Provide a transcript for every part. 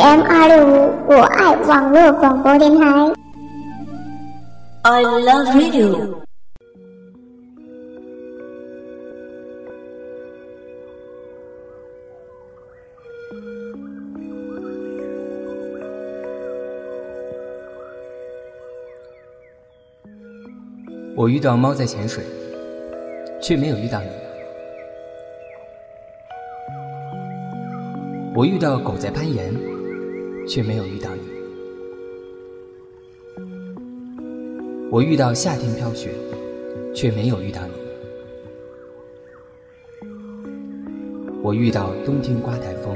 em idol của ải quảng lửa quảng cô đêm hai? I love radio. 遇到猫在潜水，却没有遇到你；我遇到狗在攀岩，却没有遇到你；我遇到夏天飘雪，却没有遇到你；我遇到冬天刮台风，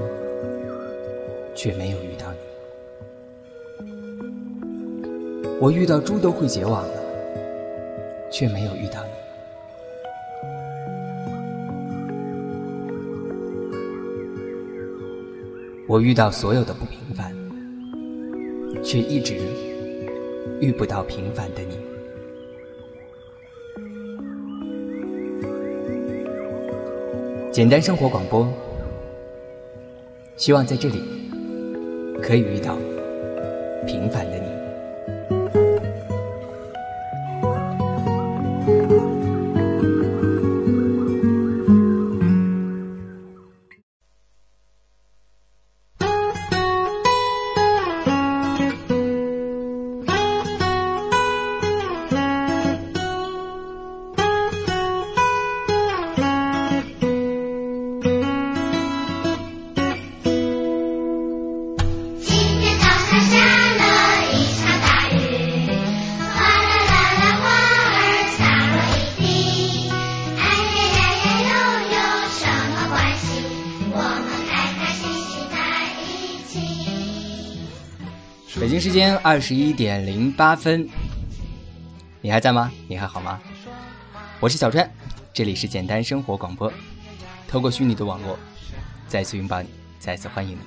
却没有遇到你；我遇到猪都会结网了。却没有遇到你。我遇到所有的不平凡，却一直遇不到平凡的你。简单生活广播，希望在这里可以遇到平凡的你。时间二十一点零八分，你还在吗？你还好吗？我是小川，这里是简单生活广播，透过虚拟的网络，再次拥抱你，再次欢迎你。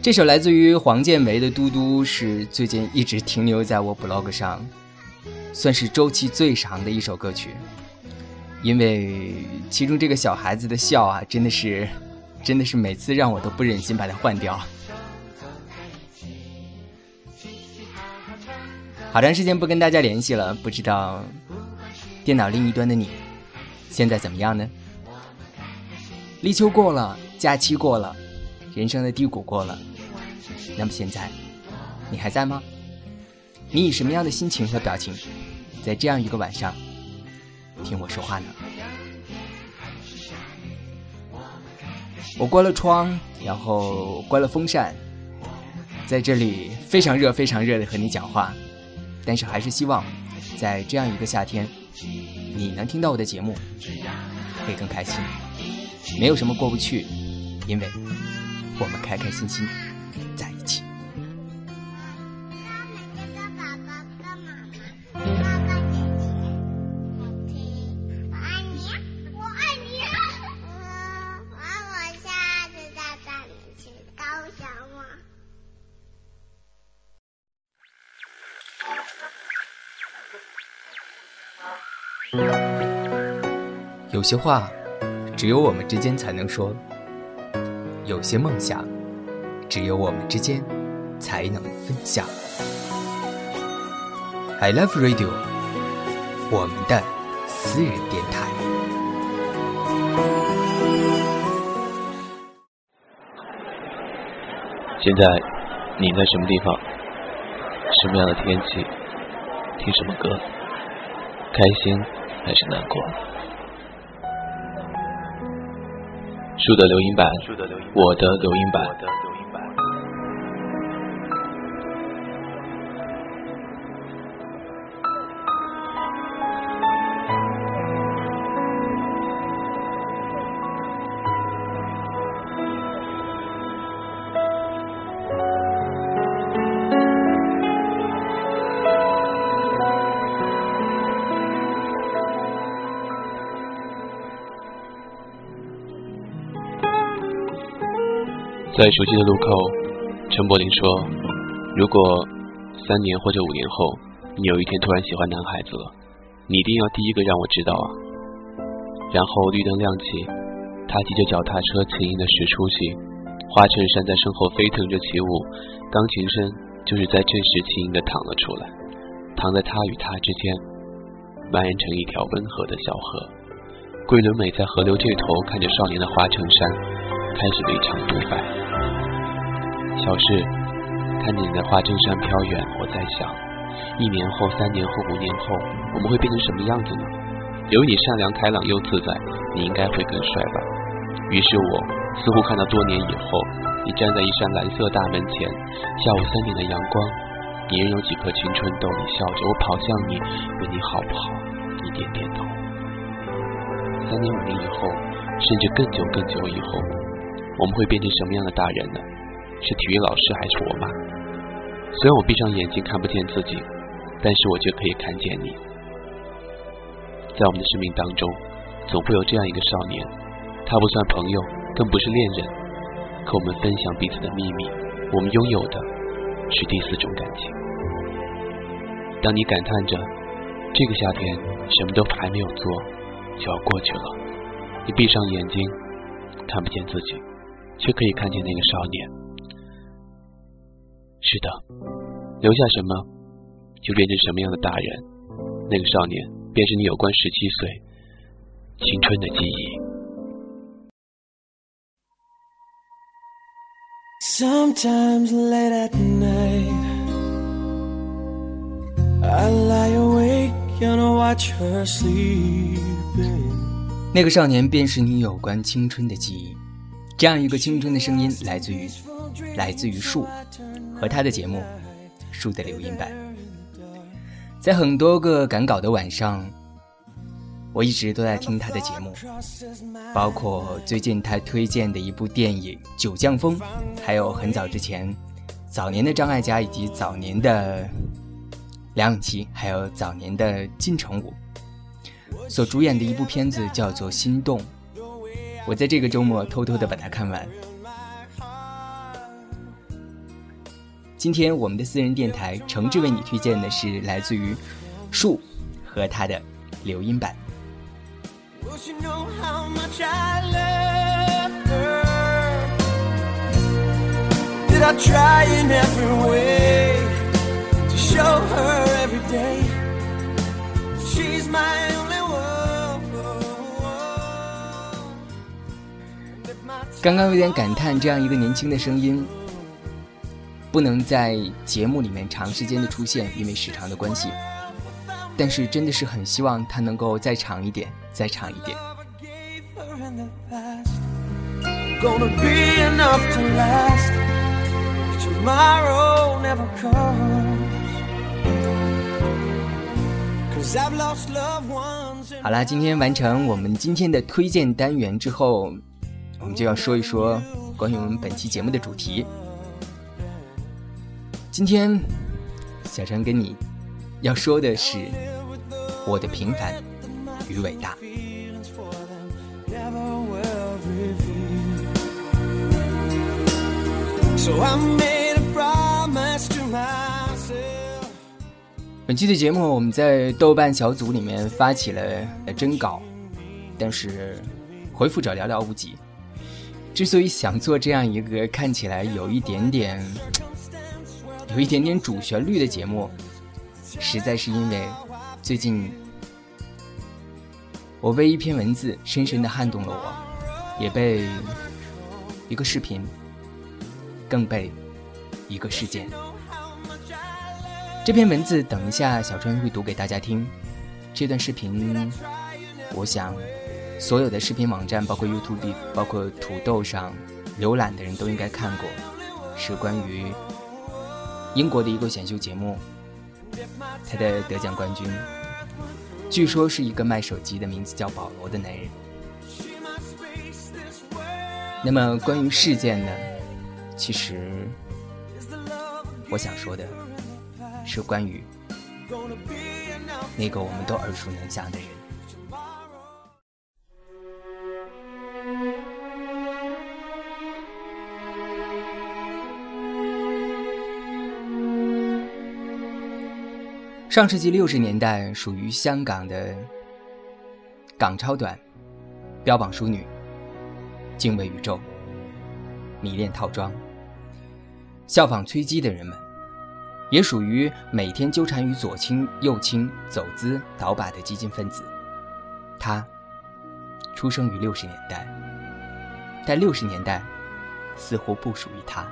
这首来自于黄建为的《嘟嘟》是最近一直停留在我 blog 上，算是周期最长的一首歌曲。因为其中这个小孩子的笑啊，真的是，真的是每次让我都不忍心把它换掉。好长时间不跟大家联系了，不知道电脑另一端的你现在怎么样呢？立秋过了，假期过了，人生的低谷过了，那么现在你还在吗？你以什么样的心情和表情，在这样一个晚上？听我说话呢。我关了窗，然后关了风扇，在这里非常热、非常热的和你讲话，但是还是希望在这样一个夏天，你能听到我的节目，会更开心。没有什么过不去，因为我们开开心心有些话，只有我们之间才能说；有些梦想，只有我们之间才能分享。I love radio，我们的私人电台。现在你在什么地方？什么样的天气？听什么歌？开心还是难过？树的留音板，我的留音板。在熟悉的路口，陈柏霖说：“如果三年或者五年后，你有一天突然喜欢男孩子了，你一定要第一个让我知道啊。”然后绿灯亮起，他骑着脚踏车轻盈的驶出去，花衬衫在身后飞腾着起舞，钢琴声就是在这时轻盈的淌了出来，淌在他与他之间，蔓延成一条温和的小河。桂纶镁在河流这头看着少年的花衬衫，开始了一场独白。小事，看着你的花衬衫飘远，我在想，一年后、三年后、五年后，我们会变成什么样子呢？由于你善良、开朗又自在，你应该会更帅吧。于是我似乎看到多年以后，你站在一扇蓝色大门前，下午三点的阳光，你仍有几颗青春痘你笑着。我跑向你，问你好不好，你点点头。三年、五年以后，甚至更久、更久以后，我们会变成什么样的大人呢？是体育老师还是我妈？虽然我闭上眼睛看不见自己，但是我却可以看见你。在我们的生命当中，总会有这样一个少年，他不算朋友，更不是恋人，可我们分享彼此的秘密，我们拥有的是第四种感情。当你感叹着这个夏天什么都还没有做就要过去了，你闭上眼睛看不见自己，却可以看见那个少年。是的，留下什么就变成什么样的大人，那个少年。便是你有关十七岁青春的记忆。Sometimes late at night, I lie awake and watch her sleeping. 那个少年便是你有关青春的记忆。这样一个青春的声音，来自于来自于树和他的节目《树的留音版》。在很多个赶稿的晚上，我一直都在听他的节目，包括最近他推荐的一部电影《九降风》，还有很早之前早年的张艾嘉以及早年的梁咏琪，还有早年的金城武所主演的一部片子，叫做《心动》。我在这个周末偷偷的把它看完。今天我们的私人电台诚挚为你推荐的是来自于树和他的留音版。Will she know how much I love her? Did I try in every way to show her every day she's my only one? And if my 刚刚有点感叹，这样一个年轻的声音不能在节目里面长时间的出现，因为时长的关系，但是真的是很希望它能够再长一点再长一点。好啦，今天完成我们今天的推荐单元之后，我们就要说一说关于我们本期节目的主题。今天，小陈跟你要说的是我的平凡与伟大。本期的节目，我们在豆瓣小组里面发起了呃征稿，但是回复者寥寥无几。之所以想做这样一个看起来有一点点、有一点点主旋律的节目，实在是因为最近我被一篇文字深深的撼动了我，也被一个视频，更被一个事件。这篇文字等一下小川会读给大家听。这段视频，我想所有的视频网站，包括 YouTube、包括土豆上浏览的人都应该看过，是关于英国的一个选秀节目，他的得奖冠军，据说是一个卖手机的，名字叫保罗的男人。那么关于事件呢，其实我想说的是关于那个我们都耳熟能详的人。上世纪六十年代属于香港的港超短，标榜淑女，敬畏宇宙，迷恋套装，效仿崔姬的人们，也属于每天纠缠于左倾右倾、走资倒把的激进分子。他出生于六十年代，但六十年代似乎不属于他。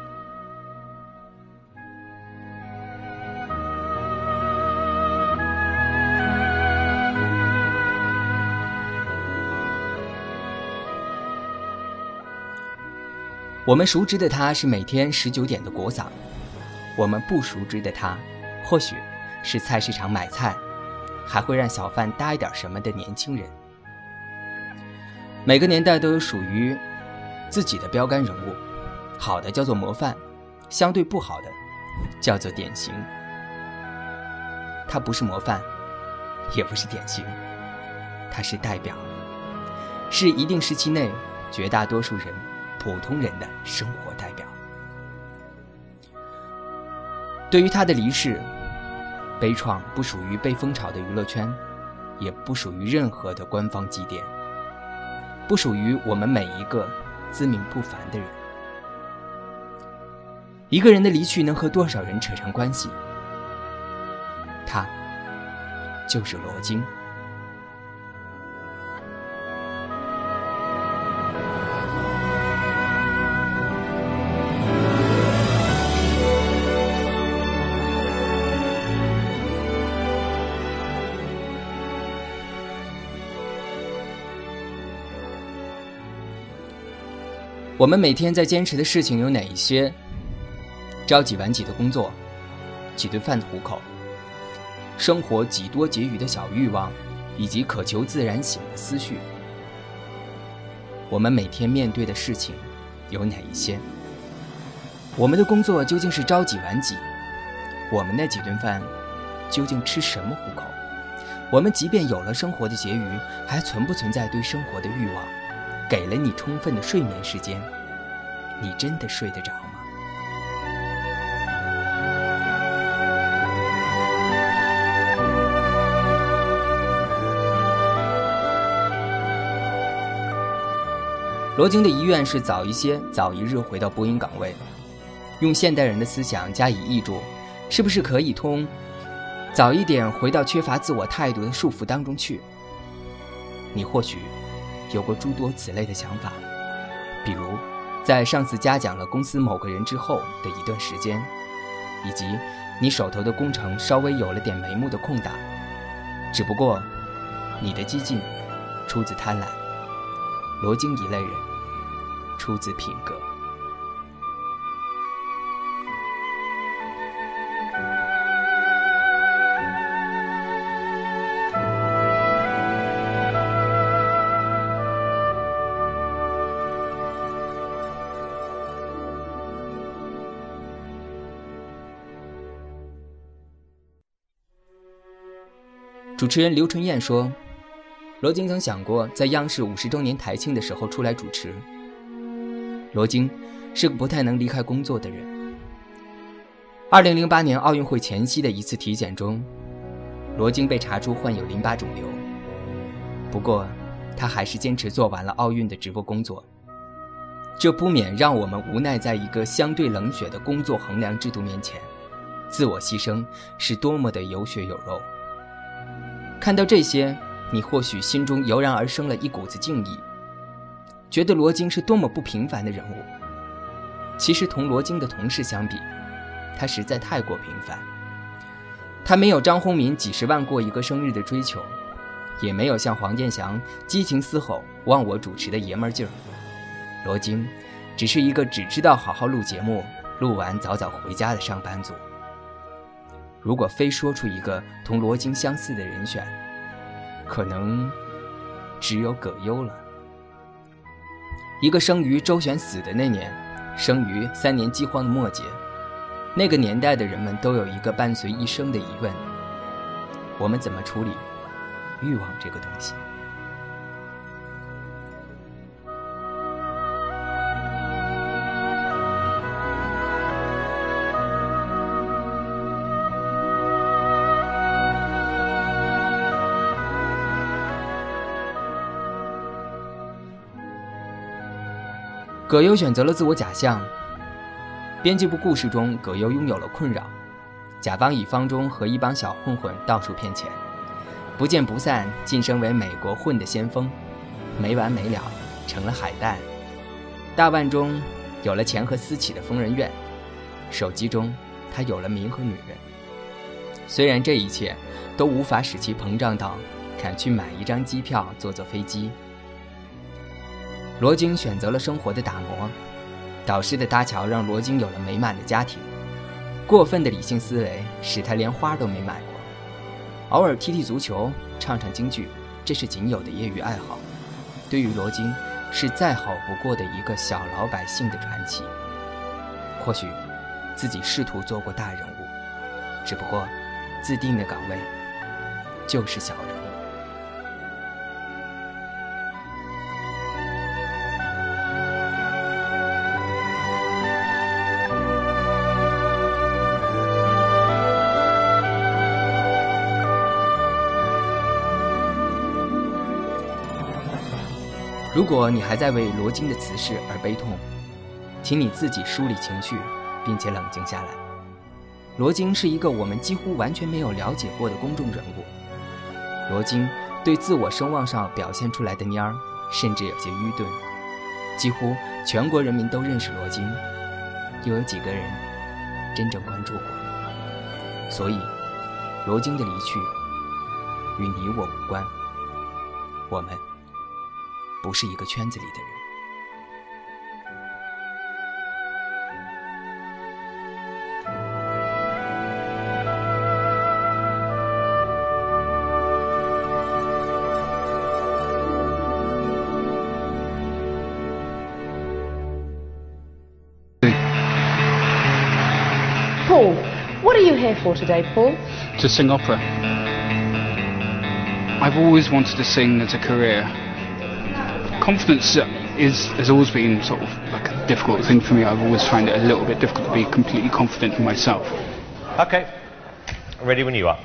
我们熟知的他是每天十九点的国嗓，我们不熟知的他，或许是菜市场买菜，还会让小贩搭一点什么的年轻人。每个年代都有属于自己的标杆人物，好的叫做模范，相对不好的叫做典型。他不是模范，也不是典型，他是代表，是一定时期内绝大多数人。普通人的生活代表。对于他的离世，悲怆不属于被风潮的娱乐圈，也不属于任何的官方祭奠，不属于我们每一个自命不凡的人。一个人的离去能和多少人扯上关系？他就是罗京。我们每天在坚持的事情有哪一些？朝几晚几的工作，几顿饭的糊口，生活几多结余的小欲望，以及渴求自然醒的思绪。我们每天面对的事情有哪一些？我们的工作究竟是朝几晚几？我们那几顿饭究竟吃什么糊口？我们即便有了生活的结余，还存不存在对生活的欲望？给了你充分的睡眠时间，你真的睡得着吗？罗京的遗愿是早一些、早一日回到播音岗位，用现代人的思想加以译注，是不是可以通早一点回到缺乏自我态度的束缚当中去？你或许。有过诸多此类的想法，比如，在上次嘉奖了公司某个人之后的一段时间，以及你手头的工程稍微有了点眉目的空档。只不过，你的激进出自贪婪，罗京一类人出自品格。主持人刘春燕说：“罗京曾想过在央视五十周年台庆的时候出来主持。罗京是个不太能离开工作的人。二零零八年奥运会前夕的一次体检中，罗京被查出患有淋巴肿瘤。不过，他还是坚持做完了奥运的直播工作。这不免让我们无奈，在一个相对冷血的工作衡量制度面前，自我牺牲是多么的有血有肉。”看到这些，你或许心中油然而生了一股子敬意，觉得罗京是多么不平凡的人物。其实同罗京的同事相比，他实在太过平凡。他没有张宏民几十万过一个生日的追求，也没有像黄健翔激情嘶吼、忘我主持的爷们劲儿。罗京，只是一个只知道好好录节目、录完早早回家的上班族。如果非说出一个同罗京相似的人选，可能只有葛优了。一个生于周旋死的那年，生于三年饥荒的末节，那个年代的人们都有一个伴随一生的疑问：我们怎么处理欲望这个东西？葛优选择了自我假象。编辑部故事中，葛优拥有了困扰，甲方乙方中和一帮小混混到处骗钱，不见不散，晋升为美国混的先锋，没完没了，成了海带。大腕中有了钱和私企的疯人院，手机中他有了名和女人。虽然这一切都无法使其膨胀到敢去买一张机票坐坐飞机。罗京选择了生活的打磨，导师的搭桥让罗京有了美满的家庭。过分的理性思维使他连花都没买过。偶尔踢踢足球，唱唱京剧，这是仅有的业余爱好。对于罗京，是再好不过的一个小老百姓的传奇。或许自己试图做过大人物，只不过自定的岗位就是小人如果你还在为罗京的辞世而悲痛，请你自己梳理情绪，并且冷静下来。罗京是一个我们几乎完全没有了解过的公众人物。罗京对自我声望上表现出来的蔫儿，甚至有些愚钝。几乎全国人民都认识罗京，又有几个人真正关注过？所以，罗京的离去与你我无关。我们。不是一个圈子里的人。Paul, what are you here for today, Paul? to sing opera. I've always wanted to sing as a career. Confidence is has always been sort of like a difficult thing for me. I've always found it a little bit difficult to be completely confident in myself. Okay. Ready when you are.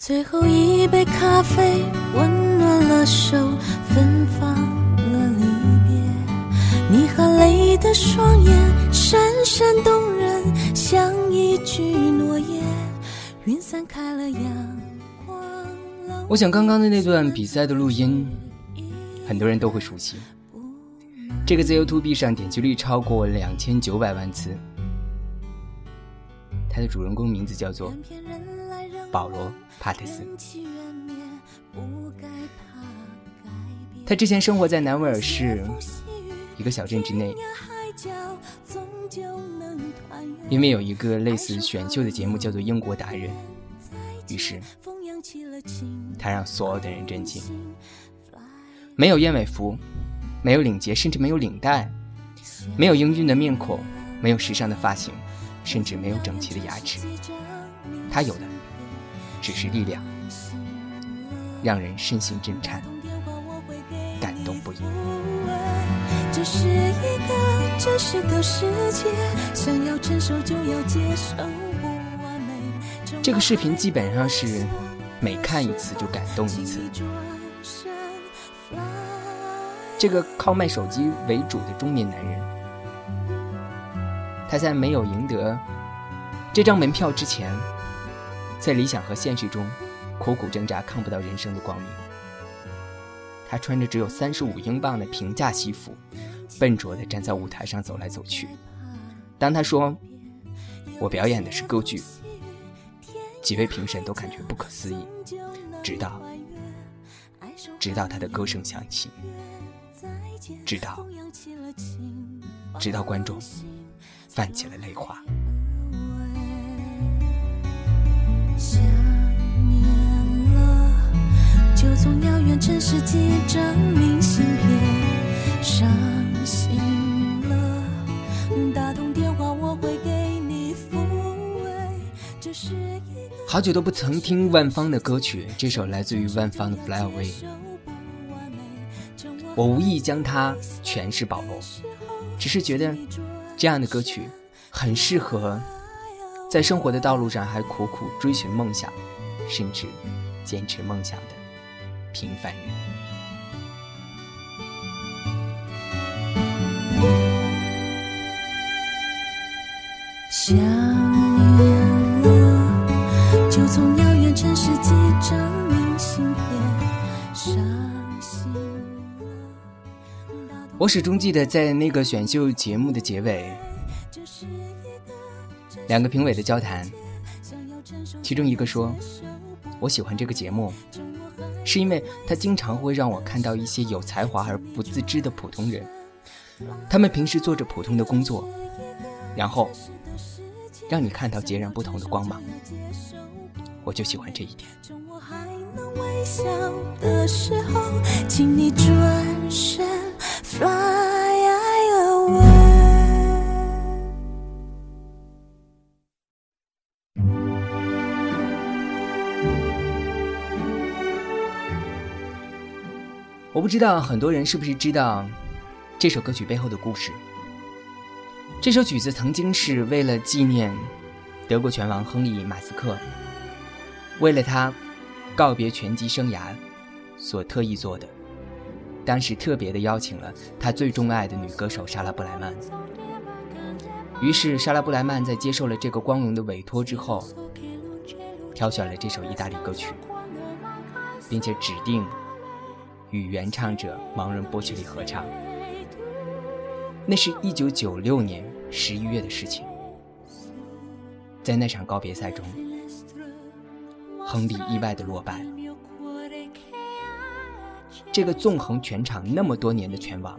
最后一杯咖啡温暖了手，芬芳了离别。你含泪的双眼闪闪动人，像一句诺言。云散开了阳光。我想刚刚的那段比赛的录音，很多人都会熟悉。这个在 YouTube 上点击率超过两千九百万次。它的主人公名字叫做保罗·帕特斯。他之前生活在南威尔士一个小镇之内，因为有一个类似选秀的节目叫做《英国达人》，于是他让所有的人震惊。没有燕尾服，没有领结，甚至没有领带，没有英俊的面孔，没有时尚的发型，甚至没有整齐的牙齿。他有的只是力量，让人身心震颤，感动不已。这是一个真实的世界，想要承受就要接受不完美。这个视频基本上是每看一次就感动一次。这个靠卖手机为主的中年男人，他在没有赢得这张门票之前，在理想和现实中苦苦挣扎，看不到人生的光明。他穿着只有三十五英镑的平价西服，笨拙地站在舞台上走来走去。当他说：“我表演的是歌剧。”几位评审都感觉不可思议，直到直到他的歌声响起，直到直到观众泛起了泪花。想念了，就从遥远城市寄张明信片。伤心了，打通电话我会给你抚慰。这是一个好久都不曾听万芳的歌曲，这首来自于万芳的《Fly Away》，我无意将它诠释保罗，只是觉得这样的歌曲很适合在生活的道路上还苦苦追寻梦想，甚至坚持梦想的平凡人。想念了，就从遥远城市寄张明信片。伤心了，我始终记得在那个选秀节目的结尾，两个评委的交谈，其中一个说：“我喜欢这个节目，是因为它经常会让我看到一些有才华而不自知的普通人，他们平时做着普通的工作，然后让你看到截然不同的光芒。我就喜欢这一点。我不知道很多人是不是知道这首歌曲背后的故事。这首曲子曾经是为了纪念德国拳王亨利·马斯克，为了他告别拳击生涯所特意做的。当时特别的邀请了他最钟爱的女歌手莎拉布莱曼。于是莎拉布莱曼在接受了这个光荣的委托之后，挑选了这首意大利歌曲，并且指定与原唱者盲人波切利合唱。那是一九九六年十一月的事情。在那场告别赛中，亨利意外的落败。这个纵横全场那么多年的拳王，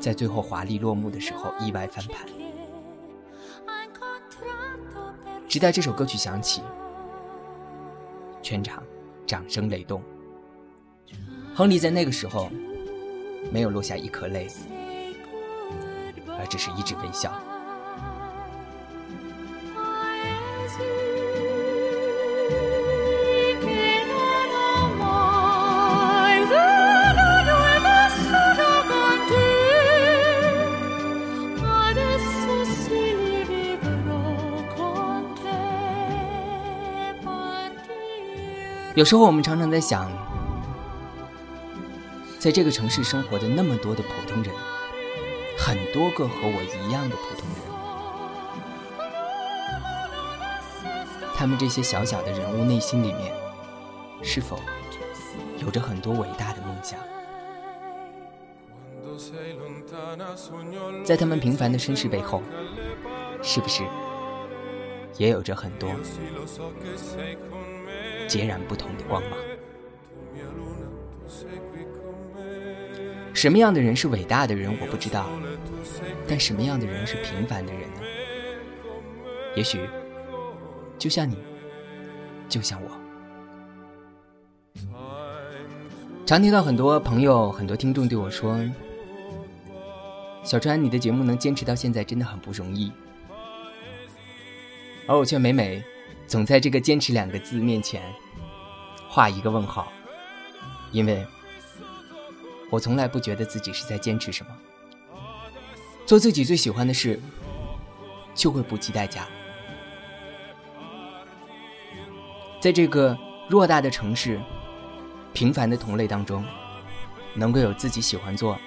在最后华丽落幕的时候意外翻盘。直到这首歌曲响起，全场掌声雷动。亨利在那个时候没有落下一颗泪，而只是一直微笑。有时候我们常常在想，在这个城市生活的那么多的普通人，很多个和我一样的普通人，他们这些小小的人物内心里面，是否有着很多伟大的梦想？在他们平凡的身世背后，是不是也有着很多截然不同的光芒？什么样的人是伟大的人，我不知道，但什么样的人是平凡的人呢？也许，就像你，就像我。常听到很多朋友、很多听众对我说：“小川，你的节目能坚持到现在真的很不容易。”而我却每每总在这个“坚持”两个字面前画一个问号，因为我从来不觉得自己是在坚持什么。做自己最喜欢的事，就会不计代价。在这个偌大的城市。平凡的同类当中，能够有自己喜欢做，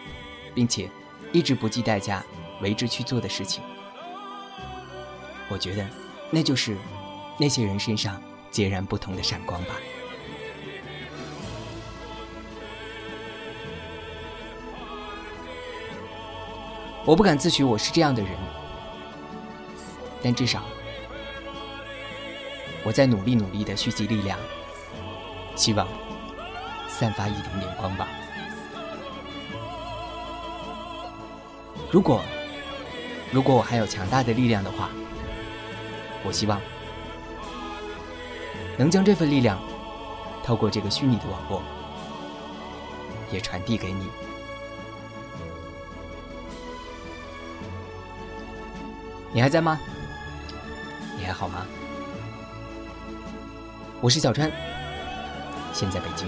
并且一直不计代价为之去做的事情，我觉得那就是那些人身上截然不同的闪光吧。我不敢自诩我是这样的人，但至少我在努力努力的蓄积力量，希望。散发一点点光吧。如果，如果我还有强大的力量的话，我希望能将这份力量透过这个虚拟的网络也传递给你。你还在吗？你还好吗？我是小川，现在北京。